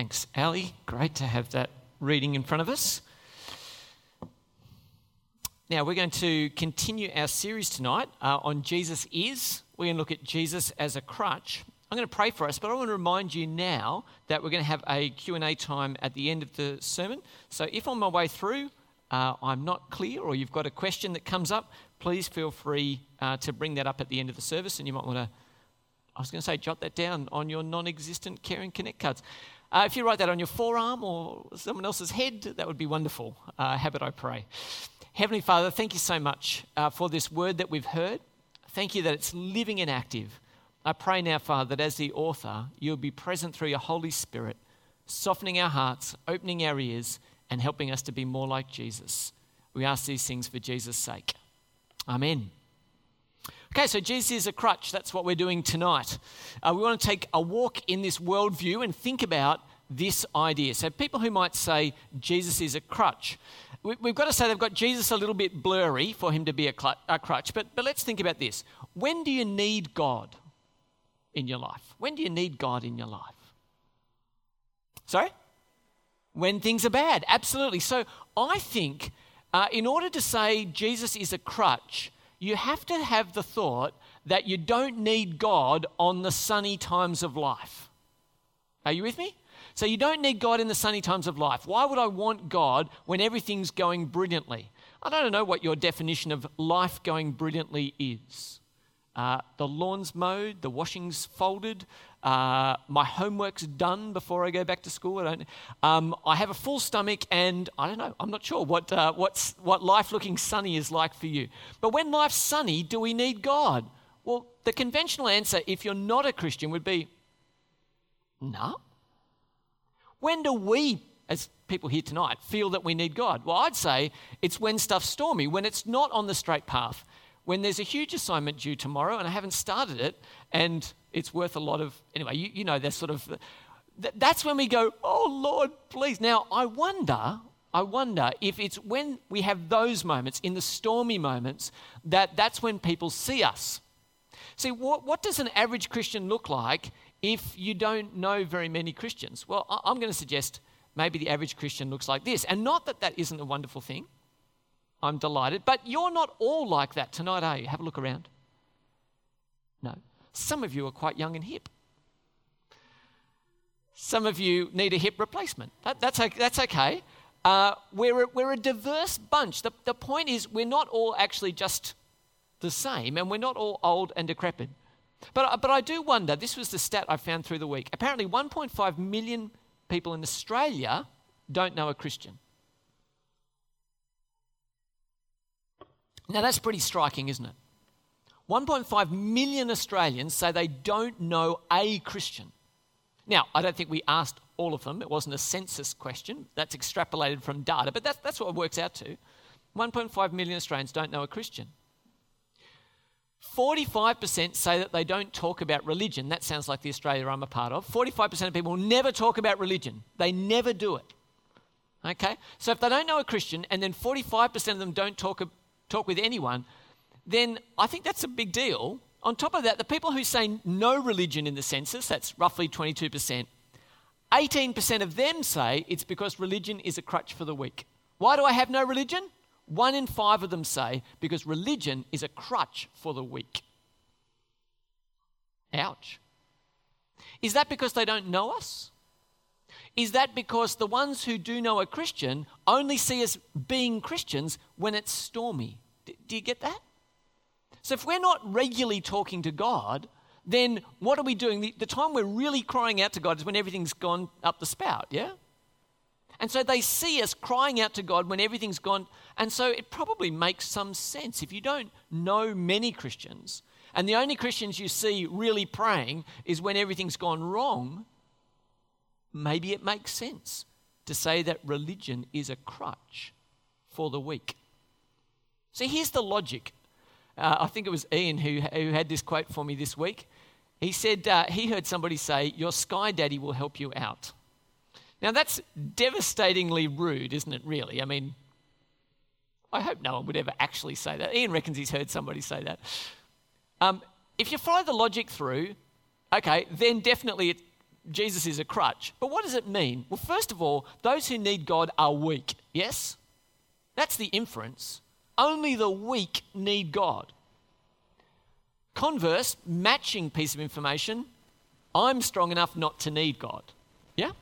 Thanks, Ali. Great to have that reading in front of us. Now, we're going to continue our series tonight uh, on Jesus is. We're going to look at Jesus as a crutch. I'm going to pray for us, but I want to remind you now that we're going to have a Q&A time at the end of the sermon. So if on my way through uh, I'm not clear or you've got a question that comes up, please feel free uh, to bring that up at the end of the service and you might want to, I was going to say, jot that down on your non-existent Caring Connect cards. Uh, if you write that on your forearm or someone else's head, that would be wonderful. Uh, have it, I pray. Heavenly Father, thank you so much uh, for this word that we've heard. Thank you that it's living and active. I pray now, Father, that as the author, you'll be present through your Holy Spirit, softening our hearts, opening our ears, and helping us to be more like Jesus. We ask these things for Jesus' sake. Amen. Okay, so Jesus is a crutch. That's what we're doing tonight. Uh, we want to take a walk in this worldview and think about this idea. So, people who might say Jesus is a crutch, we've got to say they've got Jesus a little bit blurry for him to be a, crutch. But, but let's think about this. When do you need God in your life? When do you need God in your life? Sorry? When things are bad, absolutely. So I think uh, in order to say Jesus is a crutch, you have to have the thought that you don't need God on the sunny times of life. Are you with me? So you don't need God in the sunny times of life. Why would I want God when everything's going brilliantly? I don't know what your definition of life going brilliantly is. Uh, the lawn's mowed, the washing's folded, uh, my homework's done before I go back to school. I, don't, um, I have a full stomach, and I don't know, I'm not sure what, uh, what's, what life looking sunny is like for you. But when life's sunny, do we need God? Well, the conventional answer, if you're not a Christian, would be no. When do we, as people here tonight, feel that we need God? Well, I'd say it's when stuff's stormy, when it's not on the straight path, when there's a huge assignment due tomorrow and I haven't started it and it's worth a lot of, anyway, you, you know, there's sort of, that's when we go, oh Lord, please. Now, I wonder, I wonder if it's when we have those moments, in the stormy moments, that that's when people see us. See, what, what does an average Christian look like if you don't know very many Christians? Well, I'm going to suggest maybe the average Christian looks like this. And not that that isn't a wonderful thing. I'm delighted. But you're not all like that tonight, are you? Have a look around. Some of you are quite young and hip. Some of you need a hip replacement. That, that's, that's okay. Uh, we're, a, we're a diverse bunch. The, the point is, we're not all actually just the same, and we're not all old and decrepit. But, but I do wonder this was the stat I found through the week. Apparently, 1.5 million people in Australia don't know a Christian. Now, that's pretty striking, isn't it? 1.5 million Australians say they don't know a Christian. Now, I don't think we asked all of them. It wasn't a census question. That's extrapolated from data, but that's, that's what it works out to. 1.5 million Australians don't know a Christian. 45% say that they don't talk about religion. That sounds like the Australia I'm a part of. 45% of people never talk about religion, they never do it. Okay? So if they don't know a Christian and then 45% of them don't talk, talk with anyone, then I think that's a big deal. On top of that, the people who say no religion in the census, that's roughly 22%, 18% of them say it's because religion is a crutch for the weak. Why do I have no religion? One in five of them say because religion is a crutch for the weak. Ouch. Is that because they don't know us? Is that because the ones who do know a Christian only see us being Christians when it's stormy? D- do you get that? So if we're not regularly talking to God, then what are we doing? The, the time we're really crying out to God is when everything's gone up the spout, yeah? And so they see us crying out to God when everything's gone. And so it probably makes some sense. If you don't know many Christians, and the only Christians you see really praying is when everything's gone wrong, maybe it makes sense to say that religion is a crutch for the weak. So here's the logic. Uh, I think it was Ian who, who had this quote for me this week. He said uh, he heard somebody say, Your sky daddy will help you out. Now, that's devastatingly rude, isn't it, really? I mean, I hope no one would ever actually say that. Ian reckons he's heard somebody say that. Um, if you follow the logic through, okay, then definitely it, Jesus is a crutch. But what does it mean? Well, first of all, those who need God are weak. Yes? That's the inference. Only the weak need God. Converse, matching piece of information, I'm strong enough not to need God. Yeah?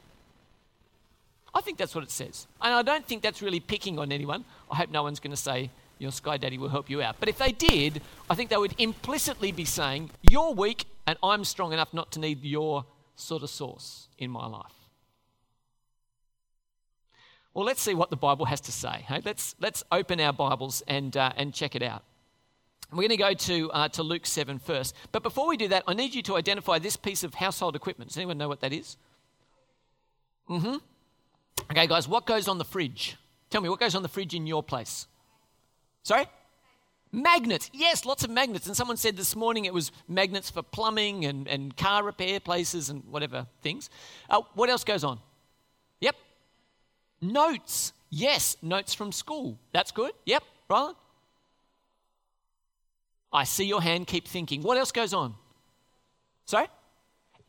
I think that's what it says. And I don't think that's really picking on anyone. I hope no one's going to say, your Sky Daddy will help you out. But if they did, I think they would implicitly be saying, You're weak and I'm strong enough not to need your sort of source in my life. Well, let's see what the Bible has to say. Hey? Let's, let's open our Bibles and, uh, and check it out. We're going to go to, uh, to Luke 7 first. But before we do that, I need you to identify this piece of household equipment. Does anyone know what that is? Mm hmm. Okay, guys, what goes on the fridge? Tell me, what goes on the fridge in your place? Sorry? Magnets. Yes, lots of magnets. And someone said this morning it was magnets for plumbing and, and car repair places and whatever things. Uh, what else goes on? Notes. Yes, notes from school. That's good. Yep. Rylan? I see your hand. Keep thinking. What else goes on? Sorry?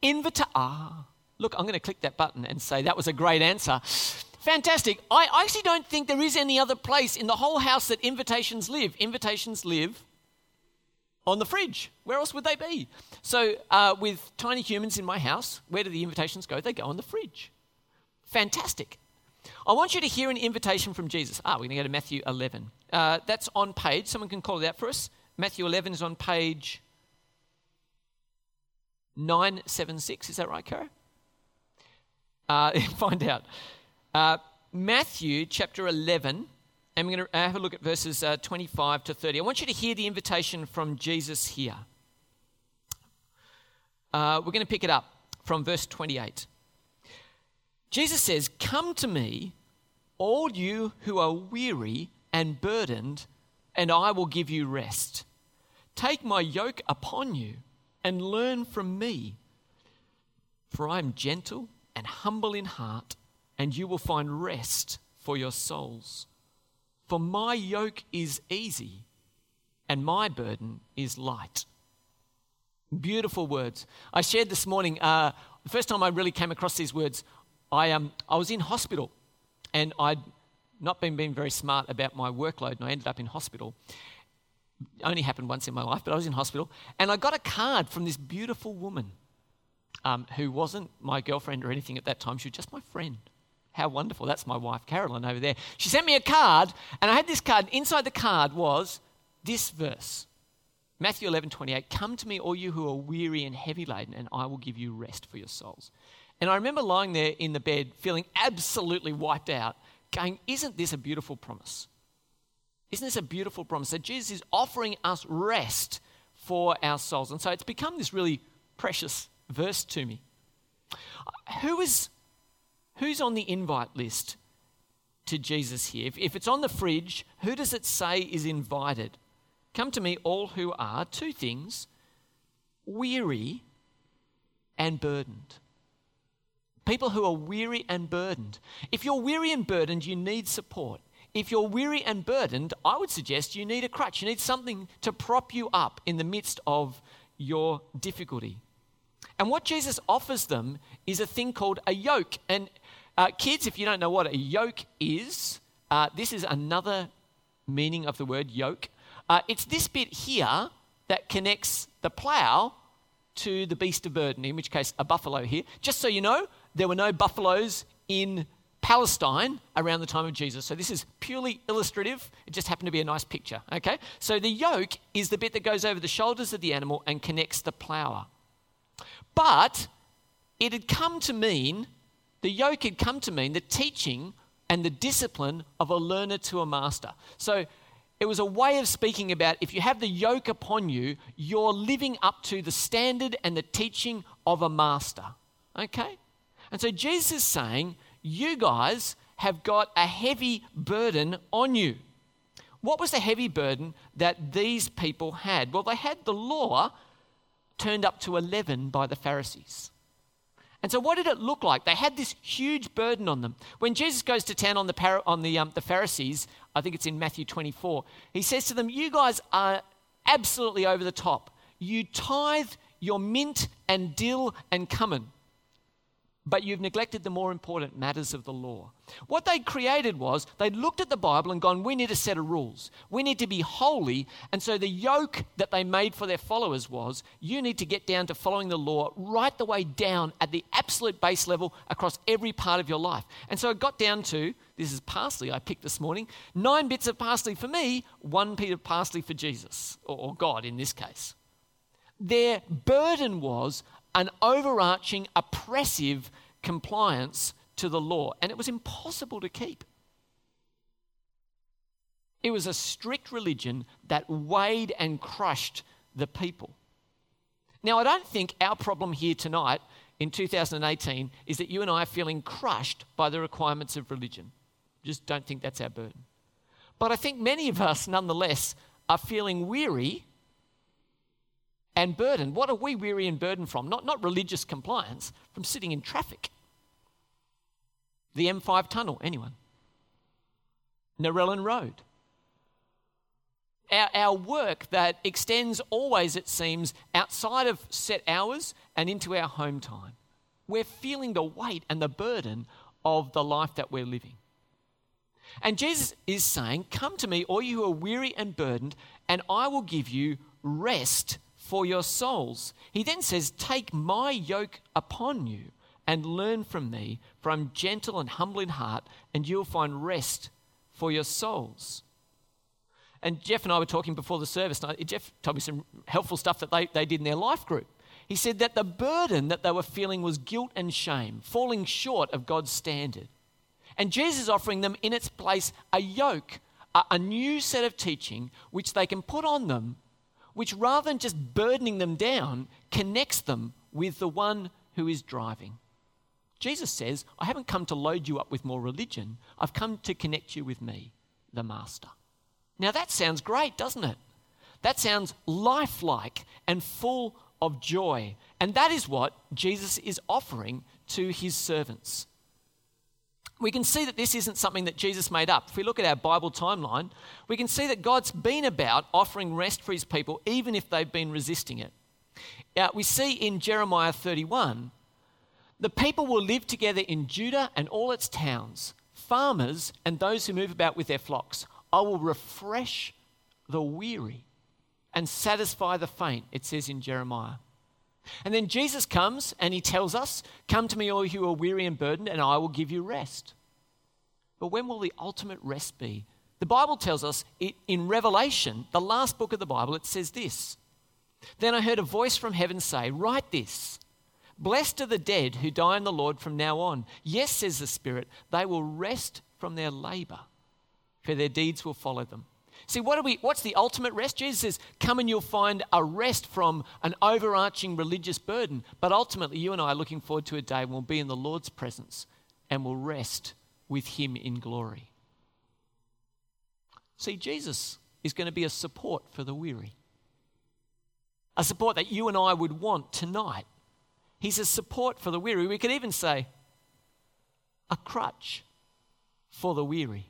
Invita. Ah. Look, I'm going to click that button and say that was a great answer. Fantastic. I actually don't think there is any other place in the whole house that invitations live. Invitations live on the fridge. Where else would they be? So, uh, with tiny humans in my house, where do the invitations go? They go on the fridge. Fantastic. I want you to hear an invitation from Jesus. Ah, we're going to go to Matthew 11. Uh, that's on page, someone can call it out for us. Matthew 11 is on page 976. Is that right, Kara? Uh, find out. Uh, Matthew chapter 11, and we're going to have a look at verses uh, 25 to 30. I want you to hear the invitation from Jesus here. Uh, we're going to pick it up from verse 28. Jesus says, Come to me, all you who are weary and burdened, and I will give you rest. Take my yoke upon you and learn from me, for I am gentle and humble in heart and you will find rest for your souls. For my yoke is easy and my burden is light. Beautiful words. I shared this morning, uh, the first time I really came across these words, I, um, I was in hospital and I'd not been being very smart about my workload and I ended up in hospital. It only happened once in my life, but I was in hospital and I got a card from this beautiful woman um, who wasn't my girlfriend or anything at that time. She was just my friend. How wonderful. That's my wife, Carolyn, over there. She sent me a card, and I had this card. Inside the card was this verse Matthew 11, 28. Come to me, all you who are weary and heavy laden, and I will give you rest for your souls. And I remember lying there in the bed, feeling absolutely wiped out, going, Isn't this a beautiful promise? Isn't this a beautiful promise that Jesus is offering us rest for our souls? And so it's become this really precious verse to me. Who is Who's on the invite list to Jesus here? If, if it's on the fridge, who does it say is invited? Come to me, all who are, two things, weary and burdened. People who are weary and burdened. If you're weary and burdened, you need support. If you're weary and burdened, I would suggest you need a crutch. You need something to prop you up in the midst of your difficulty. And what Jesus offers them is a thing called a yoke. And uh, kids, if you don't know what a yoke is, uh, this is another meaning of the word yoke. Uh, it's this bit here that connects the plough to the beast of burden, in which case a buffalo here. Just so you know, there were no buffaloes in Palestine around the time of Jesus. So this is purely illustrative. It just happened to be a nice picture. Okay? So the yoke is the bit that goes over the shoulders of the animal and connects the plough. But it had come to mean the yoke had come to mean the teaching and the discipline of a learner to a master. So it was a way of speaking about if you have the yoke upon you, you're living up to the standard and the teaching of a master. Okay? And so Jesus is saying, you guys have got a heavy burden on you. What was the heavy burden that these people had? Well, they had the law turned up to 11 by the Pharisees. And so, what did it look like? They had this huge burden on them. When Jesus goes to town on the, on the, um, the Pharisees, I think it's in Matthew 24, he says to them, You guys are absolutely over the top. You tithe your mint and dill and cumin. But you've neglected the more important matters of the law. What they created was they'd looked at the Bible and gone, We need a set of rules. We need to be holy. And so the yoke that they made for their followers was, You need to get down to following the law right the way down at the absolute base level across every part of your life. And so it got down to this is parsley I picked this morning nine bits of parsley for me, one bit of parsley for Jesus, or God in this case. Their burden was an overarching, oppressive compliance to the law, and it was impossible to keep. It was a strict religion that weighed and crushed the people. Now, I don't think our problem here tonight in 2018 is that you and I are feeling crushed by the requirements of religion. Just don't think that's our burden. But I think many of us, nonetheless, are feeling weary and burdened. What are we weary and burdened from? Not, not religious compliance, from sitting in traffic. The M5 tunnel, anyone? Narellan Road. Our, our work that extends always, it seems, outside of set hours and into our home time. We're feeling the weight and the burden of the life that we're living. And Jesus is saying, Come to me, all you who are weary and burdened, and I will give you rest for your souls. He then says, Take my yoke upon you and learn from me, for I'm gentle and humble in heart, and you'll find rest for your souls. And Jeff and I were talking before the service. And Jeff told me some helpful stuff that they, they did in their life group. He said that the burden that they were feeling was guilt and shame, falling short of God's standard. And Jesus is offering them in its place a yoke, a, a new set of teaching which they can put on them which rather than just burdening them down, connects them with the one who is driving. Jesus says, I haven't come to load you up with more religion, I've come to connect you with me, the Master. Now that sounds great, doesn't it? That sounds lifelike and full of joy. And that is what Jesus is offering to his servants we can see that this isn't something that Jesus made up. If we look at our Bible timeline, we can see that God's been about offering rest for his people, even if they've been resisting it. Uh, we see in Jeremiah 31 the people will live together in Judah and all its towns, farmers and those who move about with their flocks. I will refresh the weary and satisfy the faint, it says in Jeremiah. And then Jesus comes and he tells us, Come to me, all you who are weary and burdened, and I will give you rest. But when will the ultimate rest be? The Bible tells us it, in Revelation, the last book of the Bible, it says this Then I heard a voice from heaven say, Write this. Blessed are the dead who die in the Lord from now on. Yes, says the Spirit, they will rest from their labor, for their deeds will follow them. See, what we, what's the ultimate rest? Jesus says, Come and you'll find a rest from an overarching religious burden. But ultimately, you and I are looking forward to a day when we'll be in the Lord's presence and we'll rest with Him in glory. See, Jesus is going to be a support for the weary, a support that you and I would want tonight. He's a support for the weary. We could even say, a crutch for the weary.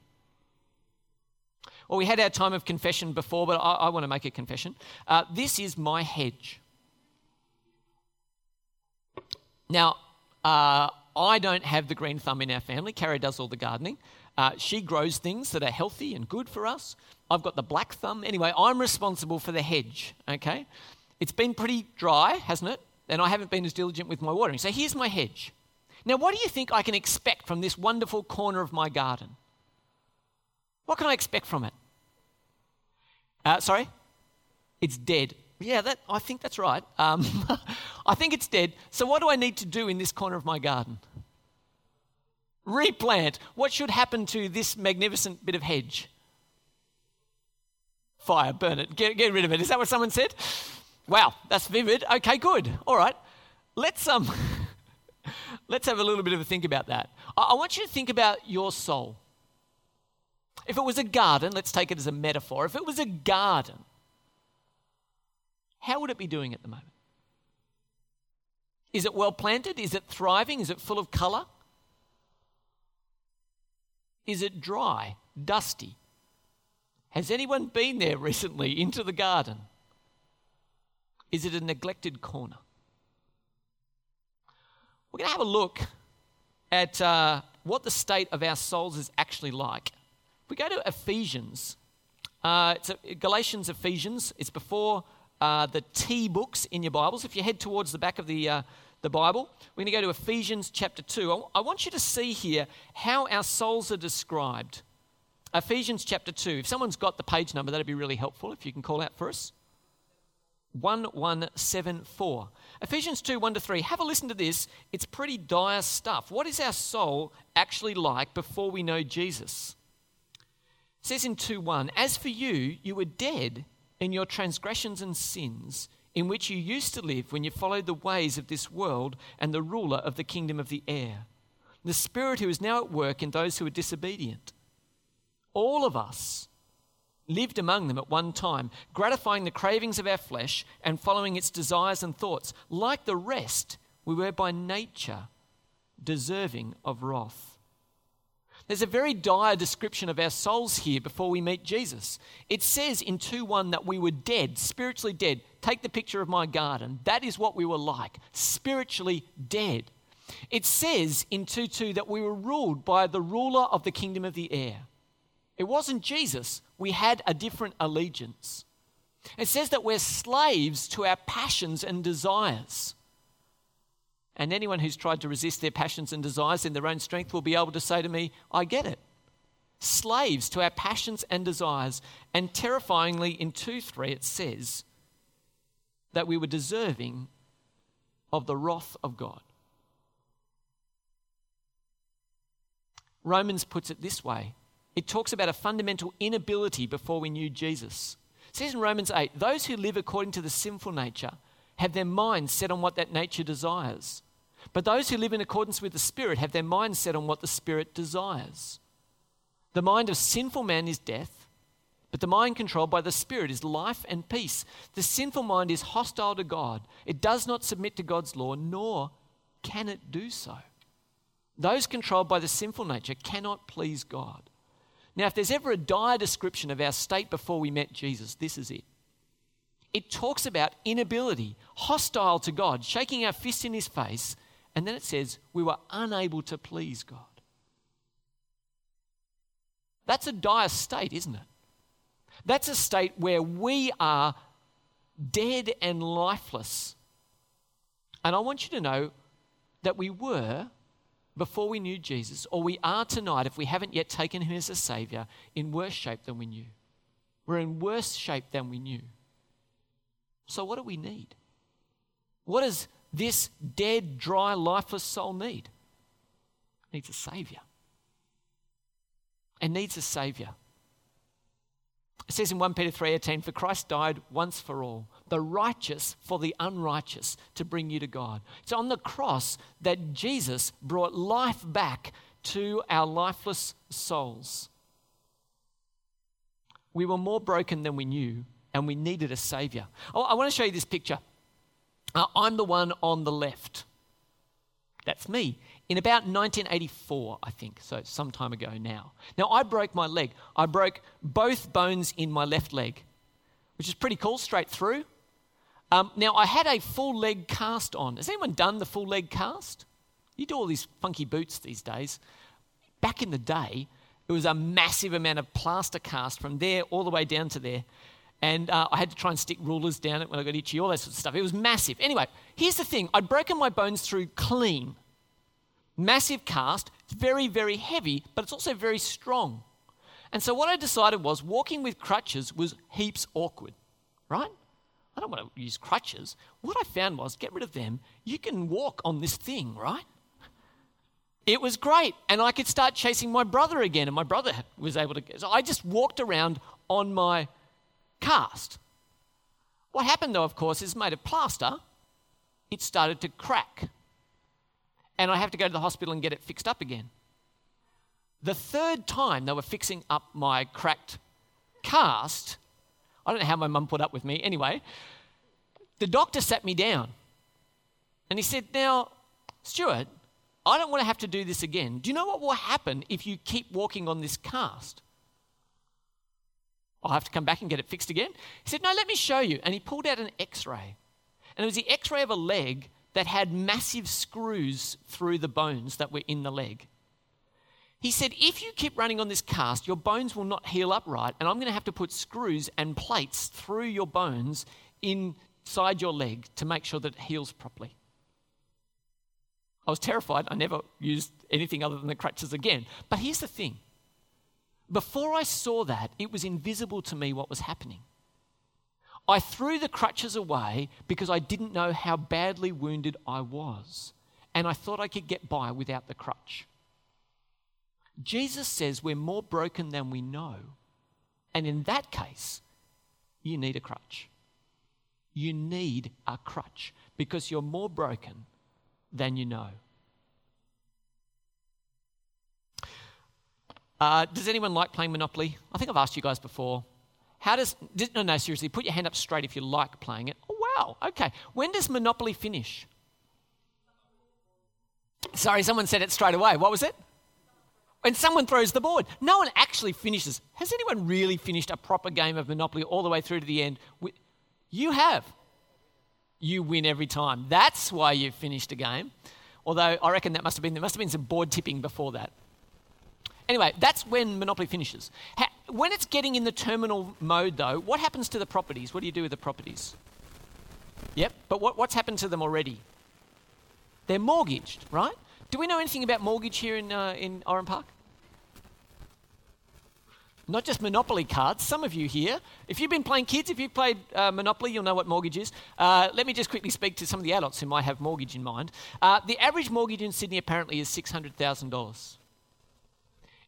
Well, we had our time of confession before, but I, I want to make a confession. Uh, this is my hedge. Now, uh, I don't have the green thumb in our family. Carrie does all the gardening. Uh, she grows things that are healthy and good for us. I've got the black thumb. Anyway, I'm responsible for the hedge, okay? It's been pretty dry, hasn't it? And I haven't been as diligent with my watering. So here's my hedge. Now, what do you think I can expect from this wonderful corner of my garden? What can I expect from it? Uh, sorry? It's dead. Yeah, that, I think that's right. Um, I think it's dead. So, what do I need to do in this corner of my garden? Replant. What should happen to this magnificent bit of hedge? Fire, burn it, get, get rid of it. Is that what someone said? Wow, that's vivid. Okay, good. All right. Let's, um, let's have a little bit of a think about that. I, I want you to think about your soul. If it was a garden, let's take it as a metaphor. If it was a garden, how would it be doing at the moment? Is it well planted? Is it thriving? Is it full of colour? Is it dry, dusty? Has anyone been there recently into the garden? Is it a neglected corner? We're going to have a look at uh, what the state of our souls is actually like. We go to Ephesians. Uh, it's a, Galatians, Ephesians. It's before uh, the T books in your Bibles. If you head towards the back of the, uh, the Bible, we're going to go to Ephesians chapter 2. I, I want you to see here how our souls are described. Ephesians chapter 2. If someone's got the page number, that'd be really helpful if you can call out for us. 1174. Ephesians 2 1 to 3. Have a listen to this. It's pretty dire stuff. What is our soul actually like before we know Jesus? It says in 2 1 As for you, you were dead in your transgressions and sins, in which you used to live when you followed the ways of this world and the ruler of the kingdom of the air, the Spirit who is now at work in those who are disobedient. All of us lived among them at one time, gratifying the cravings of our flesh and following its desires and thoughts. Like the rest, we were by nature deserving of wrath. There's a very dire description of our souls here before we meet Jesus. It says in 2 1 that we were dead, spiritually dead. Take the picture of my garden. That is what we were like, spiritually dead. It says in 2 2 that we were ruled by the ruler of the kingdom of the air. It wasn't Jesus. We had a different allegiance. It says that we're slaves to our passions and desires. And anyone who's tried to resist their passions and desires in their own strength will be able to say to me, I get it. Slaves to our passions and desires. And terrifyingly, in 2 3, it says that we were deserving of the wrath of God. Romans puts it this way it talks about a fundamental inability before we knew Jesus. It says in Romans 8 those who live according to the sinful nature have their minds set on what that nature desires. But those who live in accordance with the Spirit have their mind set on what the Spirit desires. The mind of sinful man is death, but the mind controlled by the Spirit is life and peace. The sinful mind is hostile to God. It does not submit to God's law, nor can it do so. Those controlled by the sinful nature cannot please God. Now, if there's ever a dire description of our state before we met Jesus, this is it. It talks about inability, hostile to God, shaking our fist in his face, and then it says we were unable to please God. That's a dire state, isn't it? That's a state where we are dead and lifeless. And I want you to know that we were before we knew Jesus, or we are tonight if we haven't yet taken him as a Savior, in worse shape than we knew. We're in worse shape than we knew. So, what do we need? What does this dead, dry, lifeless soul need? It needs a Savior. It needs a Savior. It says in 1 Peter 3:18, "For Christ died once for all, the righteous for the unrighteous, to bring you to God." It's on the cross that Jesus brought life back to our lifeless souls. We were more broken than we knew, and we needed a savior. I want to show you this picture. Uh, I'm the one on the left. That's me in about 1984, I think, so some time ago now. Now, I broke my leg. I broke both bones in my left leg, which is pretty cool, straight through. Um, now, I had a full leg cast on. Has anyone done the full leg cast? You do all these funky boots these days. Back in the day, it was a massive amount of plaster cast from there all the way down to there. And uh, I had to try and stick rulers down it when I got itchy, all that sort of stuff. It was massive. Anyway, here's the thing I'd broken my bones through clean massive cast. Very, very heavy, but it's also very strong. And so what I decided was walking with crutches was heaps awkward, right? I don't want to use crutches. What I found was get rid of them. You can walk on this thing, right? It was great. And I could start chasing my brother again, and my brother was able to. So I just walked around on my cast. What happened, though, of course, is made of plaster, it started to crack and I have to go to the hospital and get it fixed up again. The third time they were fixing up my cracked cast, I don't know how my mum put up with me. Anyway, the doctor sat me down and he said, Now, Stuart, I don't want to have to do this again. Do you know what will happen if you keep walking on this cast? I'll have to come back and get it fixed again. He said, No, let me show you. And he pulled out an x ray. And it was the x ray of a leg that had massive screws through the bones that were in the leg. He said, If you keep running on this cast, your bones will not heal up right, and I'm going to have to put screws and plates through your bones inside your leg to make sure that it heals properly. I was terrified. I never used anything other than the crutches again. But here's the thing before I saw that, it was invisible to me what was happening. I threw the crutches away because I didn't know how badly wounded I was, and I thought I could get by without the crutch. Jesus says we're more broken than we know, and in that case, you need a crutch. You need a crutch because you're more broken than you know. Uh, does anyone like playing Monopoly? I think I've asked you guys before. How does, no, no, seriously, put your hand up straight if you like playing it. Oh, wow, okay. When does Monopoly finish? Sorry, someone said it straight away. What was it? When someone throws the board. No one actually finishes. Has anyone really finished a proper game of Monopoly all the way through to the end? You have. You win every time. That's why you've finished a game. Although I reckon that must have been there must have been some board tipping before that. Anyway, that's when Monopoly finishes. when it's getting in the terminal mode, though, what happens to the properties? What do you do with the properties? Yep, but what, what's happened to them already? They're mortgaged, right? Do we know anything about mortgage here in, uh, in Oran Park? Not just Monopoly cards. Some of you here, if you've been playing kids, if you've played uh, Monopoly, you'll know what mortgage is. Uh, let me just quickly speak to some of the adults who might have mortgage in mind. Uh, the average mortgage in Sydney apparently is $600,000.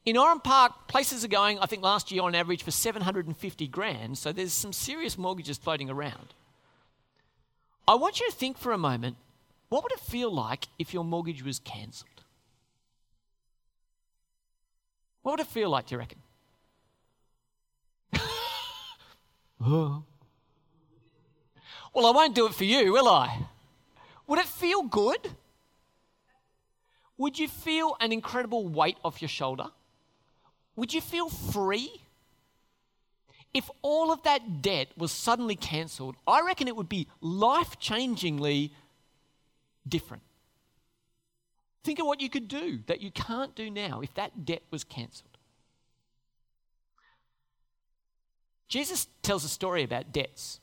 In Oran Park, places are going, I think last year on average, for 750 grand, so there's some serious mortgages floating around. I want you to think for a moment what would it feel like if your mortgage was cancelled? What would it feel like, do you reckon? well, I won't do it for you, will I? Would it feel good? Would you feel an incredible weight off your shoulder? Would you feel free? If all of that debt was suddenly cancelled, I reckon it would be life changingly different. Think of what you could do that you can't do now if that debt was cancelled. Jesus tells a story about debts.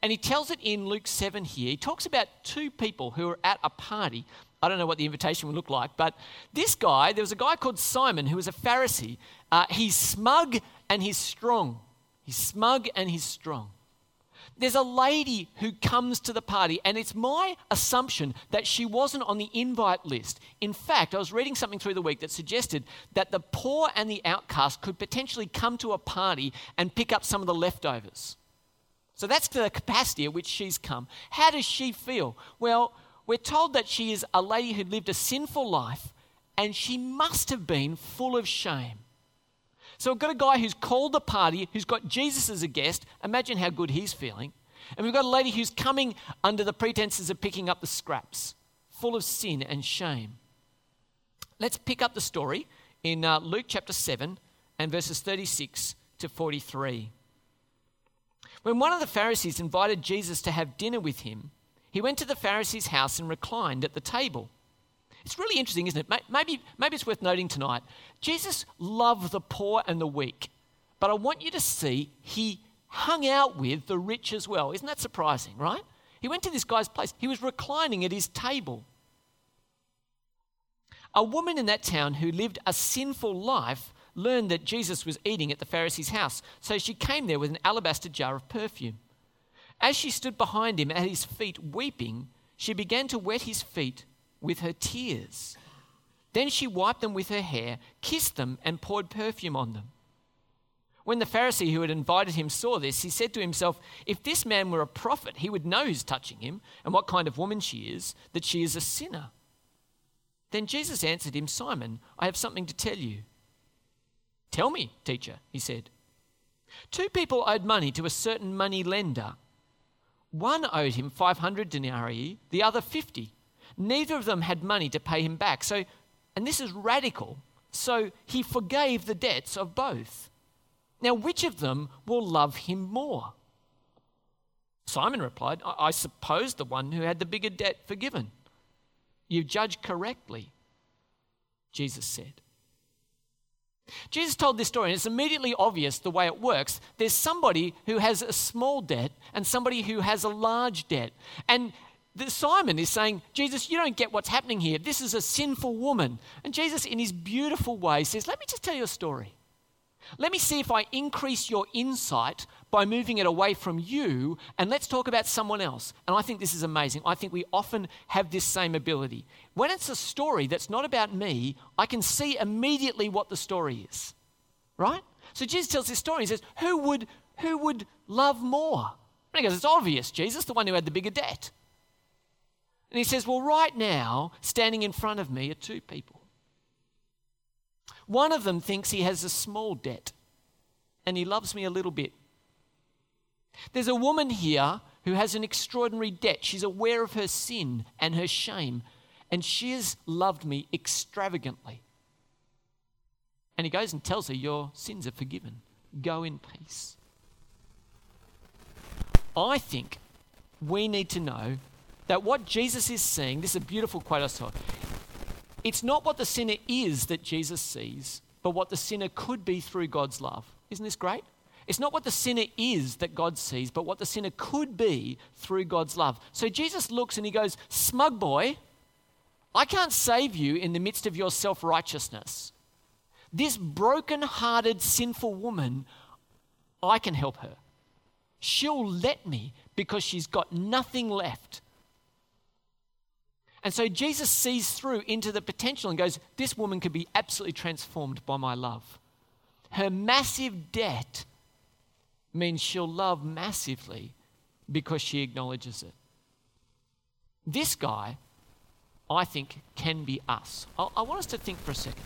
And he tells it in Luke 7 here. He talks about two people who are at a party I don't know what the invitation would look like, but this guy, there was a guy called Simon who was a Pharisee. Uh, he's smug and he's strong. He's smug and he's strong. There's a lady who comes to the party, and it's my assumption that she wasn't on the invite list. In fact, I was reading something through the week that suggested that the poor and the outcast could potentially come to a party and pick up some of the leftovers. So that's the capacity at which she's come. How does she feel? Well, we're told that she is a lady who lived a sinful life and she must have been full of shame. So we've got a guy who's called the party, who's got Jesus as a guest. Imagine how good he's feeling. And we've got a lady who's coming under the pretenses of picking up the scraps, full of sin and shame. Let's pick up the story in uh, Luke chapter 7 and verses 36 to 43. When one of the Pharisees invited Jesus to have dinner with him, he went to the Pharisee's house and reclined at the table. It's really interesting, isn't it? Maybe, maybe it's worth noting tonight. Jesus loved the poor and the weak, but I want you to see he hung out with the rich as well. Isn't that surprising, right? He went to this guy's place, he was reclining at his table. A woman in that town who lived a sinful life learned that Jesus was eating at the Pharisee's house, so she came there with an alabaster jar of perfume. As she stood behind him at his feet weeping, she began to wet his feet with her tears. Then she wiped them with her hair, kissed them, and poured perfume on them. When the Pharisee who had invited him saw this, he said to himself, If this man were a prophet, he would know who's touching him and what kind of woman she is, that she is a sinner. Then Jesus answered him, Simon, I have something to tell you. Tell me, teacher, he said. Two people owed money to a certain money lender. One owed him 500 denarii, the other 50. Neither of them had money to pay him back. So, and this is radical. So he forgave the debts of both. Now, which of them will love him more? Simon replied, I, I suppose the one who had the bigger debt forgiven. You judge correctly, Jesus said. Jesus told this story, and it's immediately obvious the way it works. There's somebody who has a small debt and somebody who has a large debt. And Simon is saying, Jesus, you don't get what's happening here. This is a sinful woman. And Jesus, in his beautiful way, says, Let me just tell you a story. Let me see if I increase your insight by moving it away from you, and let's talk about someone else. And I think this is amazing. I think we often have this same ability. When it's a story that's not about me, I can see immediately what the story is. Right? So Jesus tells this story. He says, Who would, who would love more? And he goes, It's obvious, Jesus, the one who had the bigger debt. And he says, Well, right now, standing in front of me are two people. One of them thinks he has a small debt and he loves me a little bit. There's a woman here who has an extraordinary debt. She's aware of her sin and her shame, and she has loved me extravagantly. And he goes and tells her, Your sins are forgiven. Go in peace. I think we need to know that what Jesus is seeing, this is a beautiful quote I saw. It's not what the sinner is that Jesus sees, but what the sinner could be through God's love. Isn't this great? It's not what the sinner is that God sees, but what the sinner could be through God's love. So Jesus looks and he goes, Smug boy, I can't save you in the midst of your self righteousness. This broken hearted, sinful woman, I can help her. She'll let me because she's got nothing left. And so Jesus sees through into the potential and goes, This woman could be absolutely transformed by my love. Her massive debt means she'll love massively because she acknowledges it. This guy, I think, can be us. I, I want us to think for a second.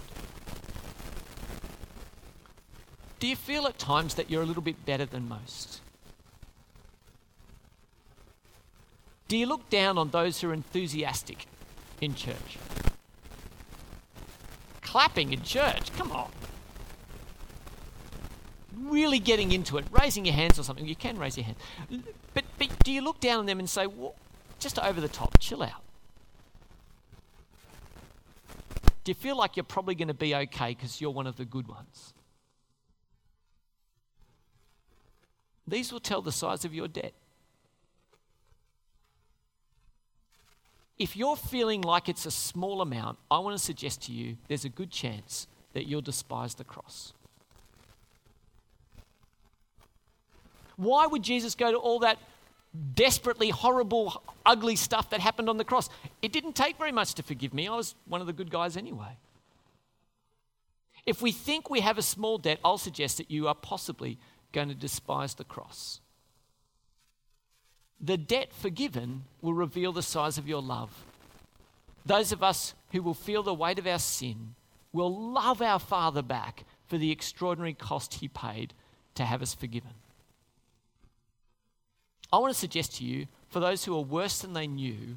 Do you feel at times that you're a little bit better than most? Do you look down on those who are enthusiastic in church? Clapping in church, come on really getting into it, raising your hands or something, you can raise your hand. But, but do you look down on them and say, well, just over the top, chill out? Do you feel like you're probably going to be okay because you're one of the good ones? These will tell the size of your debt. If you're feeling like it's a small amount, I want to suggest to you there's a good chance that you'll despise the cross. Why would Jesus go to all that desperately horrible, ugly stuff that happened on the cross? It didn't take very much to forgive me. I was one of the good guys anyway. If we think we have a small debt, I'll suggest that you are possibly going to despise the cross. The debt forgiven will reveal the size of your love. Those of us who will feel the weight of our sin will love our Father back for the extraordinary cost he paid to have us forgiven. I want to suggest to you, for those who are worse than they knew,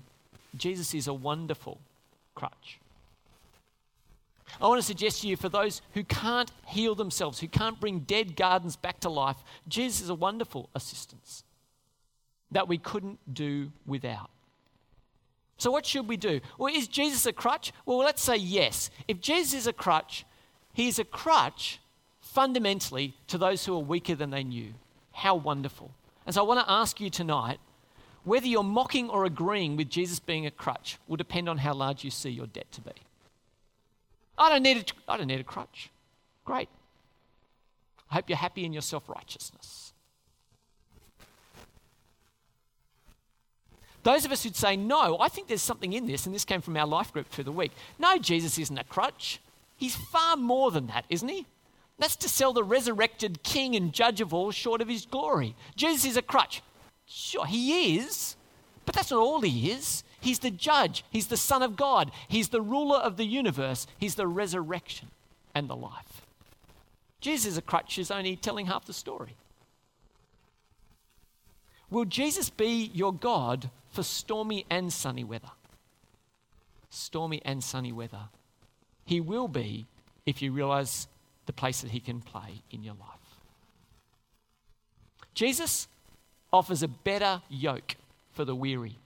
Jesus is a wonderful crutch. I want to suggest to you, for those who can't heal themselves, who can't bring dead gardens back to life, Jesus is a wonderful assistance that we couldn't do without. So, what should we do? Well, is Jesus a crutch? Well, let's say yes. If Jesus is a crutch, he is a crutch fundamentally to those who are weaker than they knew. How wonderful. And so I want to ask you tonight whether you're mocking or agreeing with Jesus being a crutch will depend on how large you see your debt to be. I don't need a, I don't need a crutch. Great. I hope you're happy in your self righteousness. Those of us who'd say, no, I think there's something in this, and this came from our life group through the week. No, Jesus isn't a crutch. He's far more than that, isn't he? That's to sell the resurrected king and judge of all short of his glory. Jesus is a crutch. Sure, he is, but that's not all he is. He's the judge, he's the Son of God, he's the ruler of the universe, he's the resurrection and the life. Jesus is a crutch is only telling half the story. Will Jesus be your God for stormy and sunny weather? Stormy and sunny weather. He will be if you realize the place that he can play in your life. Jesus, offers a better yoke for the weary.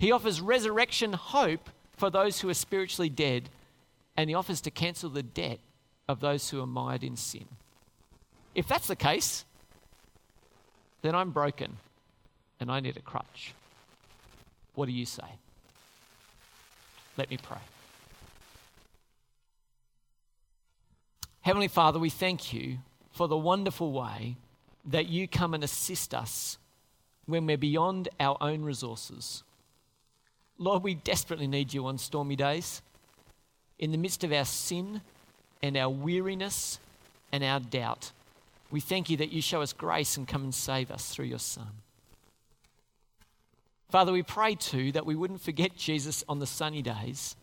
He offers resurrection hope for those who are spiritually dead, and he offers to cancel the debt of those who are mired in sin. If that's the case, then I'm broken and I need a crutch. What do you say? Let me pray. Heavenly Father, we thank you for the wonderful way that you come and assist us when we're beyond our own resources. Lord, we desperately need you on stormy days. In the midst of our sin and our weariness and our doubt, we thank you that you show us grace and come and save us through your Son. Father, we pray too that we wouldn't forget Jesus on the sunny days,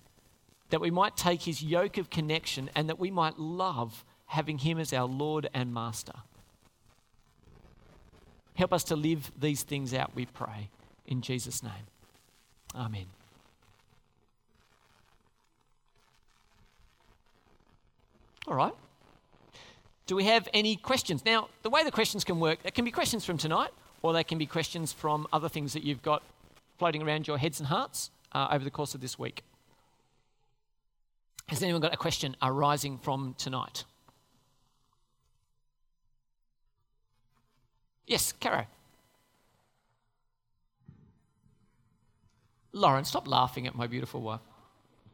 that we might take his yoke of connection and that we might love having him as our Lord and Master. Help us to live these things out, we pray. In Jesus' name. Amen. All right. Do we have any questions? Now, the way the questions can work, it can be questions from tonight, or they can be questions from other things that you've got floating around your heads and hearts uh, over the course of this week. Has anyone got a question arising from tonight? Yes, Caro. Lauren, stop laughing at my beautiful wife.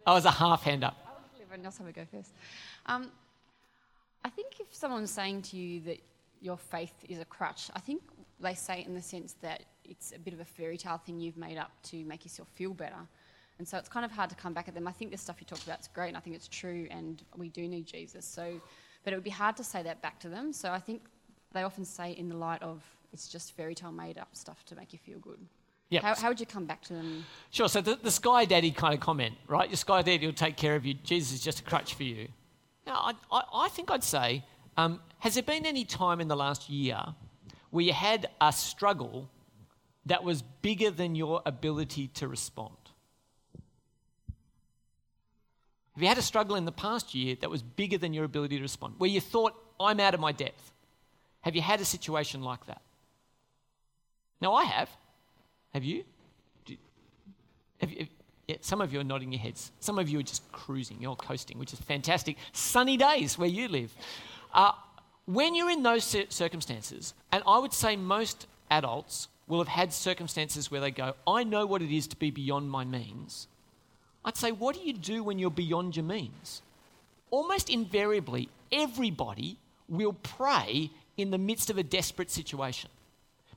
I was a half hand up. I'll have a go first. Um, I think if someone's saying to you that your faith is a crutch, I think they say it in the sense that it's a bit of a fairy tale thing you've made up to make yourself feel better. And so it's kind of hard to come back at them. I think the stuff you talked about is great, and I think it's true, and we do need Jesus. So, but it would be hard to say that back to them. So I think they often say in the light of it's just fairy tale made up stuff to make you feel good. Yep. How, how would you come back to them? Sure. So the, the sky daddy kind of comment, right? Your sky daddy will take care of you. Jesus is just a crutch for you. Now, I, I, I think I'd say, um, has there been any time in the last year where you had a struggle that was bigger than your ability to respond? Have you had a struggle in the past year that was bigger than your ability to respond, where you thought, I'm out of my depth? Have you had a situation like that? Now, I have. Have you? Have you yeah, some of you are nodding your heads. Some of you are just cruising. You're coasting, which is fantastic. Sunny days where you live. Uh, when you're in those circumstances, and I would say most adults will have had circumstances where they go, I know what it is to be beyond my means. I'd say, what do you do when you're beyond your means? Almost invariably, everybody will pray in the midst of a desperate situation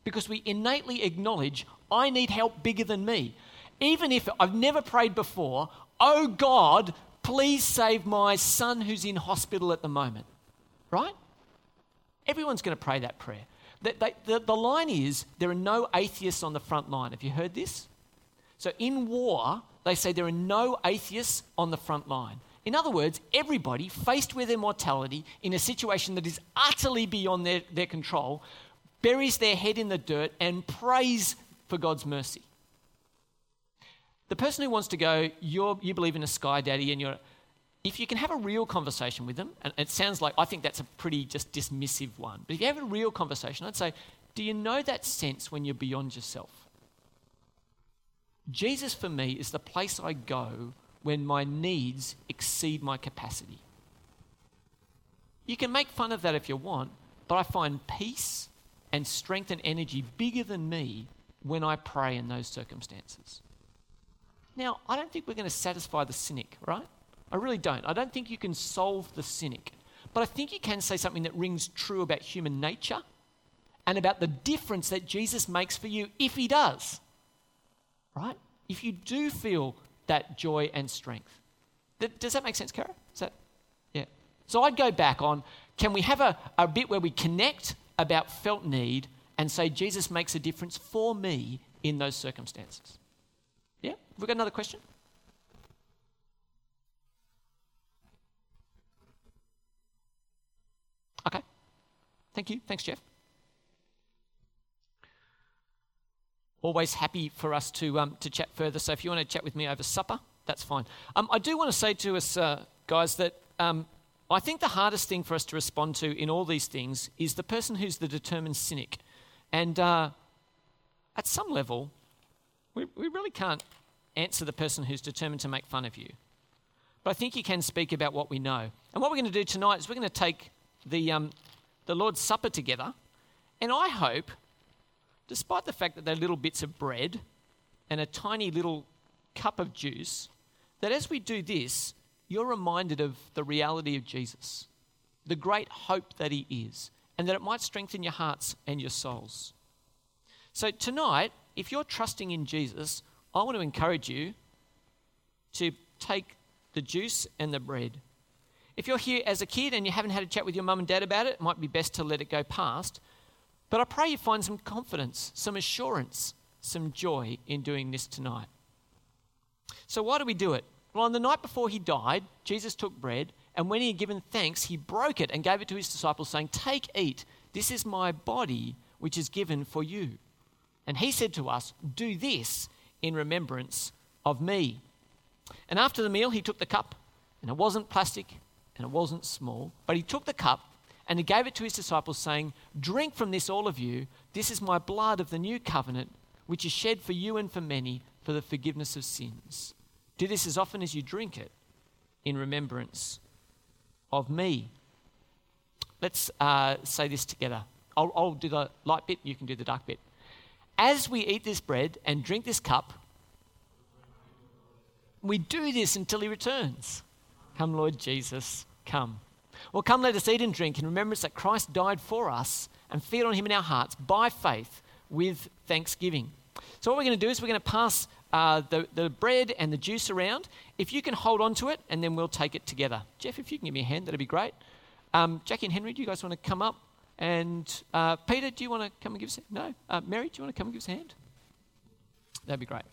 because we innately acknowledge, I need help bigger than me. Even if I've never prayed before, oh God, please save my son who's in hospital at the moment. Right? Everyone's going to pray that prayer. The, the, the, line is there are no atheists on the front line. Have you heard this? So in war, they say there are no atheists on the front line. In other words, everybody faced with their mortality in a situation that is utterly beyond their, their control buries their head in the dirt and prays for God's mercy. The person who wants to go, you you believe in a sky daddy, and you're, if you can have a real conversation with them, and it sounds like I think that's a pretty just dismissive one, but if you have a real conversation, I'd say, do you know that sense when you're beyond yourself? Jesus for me is the place I go when my needs exceed my capacity. You can make fun of that if you want, but I find peace and strength and energy bigger than me when I pray in those circumstances. Now, I don't think we're going to satisfy the cynic, right? I really don't. I don't think you can solve the cynic. But I think you can say something that rings true about human nature and about the difference that Jesus makes for you if he does. Right? If you do feel that joy and strength. Does that make sense, Kara? Is that, yeah. So I'd go back on can we have a, a bit where we connect about felt need and say, Jesus makes a difference for me in those circumstances? Yeah? Have we got another question? Okay. Thank you. Thanks, Jeff. Always happy for us to, um, to chat further. So if you want to chat with me over supper, that's fine. Um, I do want to say to us, uh, guys, that um, I think the hardest thing for us to respond to in all these things is the person who's the determined cynic. And uh, at some level, we, we really can't answer the person who's determined to make fun of you. But I think you can speak about what we know. And what we're going to do tonight is we're going to take the, um, the Lord's Supper together. And I hope, despite the fact that they're little bits of bread and a tiny little cup of juice, that as we do this, you're reminded of the reality of Jesus, the great hope that He is, and that it might strengthen your hearts and your souls. So, tonight, if you're trusting in Jesus, I want to encourage you to take the juice and the bread. If you're here as a kid and you haven't had a chat with your mum and dad about it, it might be best to let it go past. But I pray you find some confidence, some assurance, some joy in doing this tonight. So, why do we do it? Well, on the night before he died, Jesus took bread, and when he had given thanks, he broke it and gave it to his disciples, saying, Take, eat, this is my body, which is given for you. And he said to us, Do this in remembrance of me. And after the meal, he took the cup, and it wasn't plastic and it wasn't small, but he took the cup and he gave it to his disciples, saying, Drink from this, all of you. This is my blood of the new covenant, which is shed for you and for many for the forgiveness of sins. Do this as often as you drink it in remembrance of me. Let's uh, say this together. I'll, I'll do the light bit, you can do the dark bit. As we eat this bread and drink this cup, we do this until he returns. Come, Lord Jesus, come. Well, come, let us eat and drink in remembrance that Christ died for us and feed on him in our hearts by faith with thanksgiving. So, what we're going to do is we're going to pass uh, the, the bread and the juice around. If you can hold on to it, and then we'll take it together. Jeff, if you can give me a hand, that'd be great. Um, Jackie and Henry, do you guys want to come up? And uh, Peter, do you want to come and give us a No? Uh, Mary, do you want to come and give us a hand? That'd be great.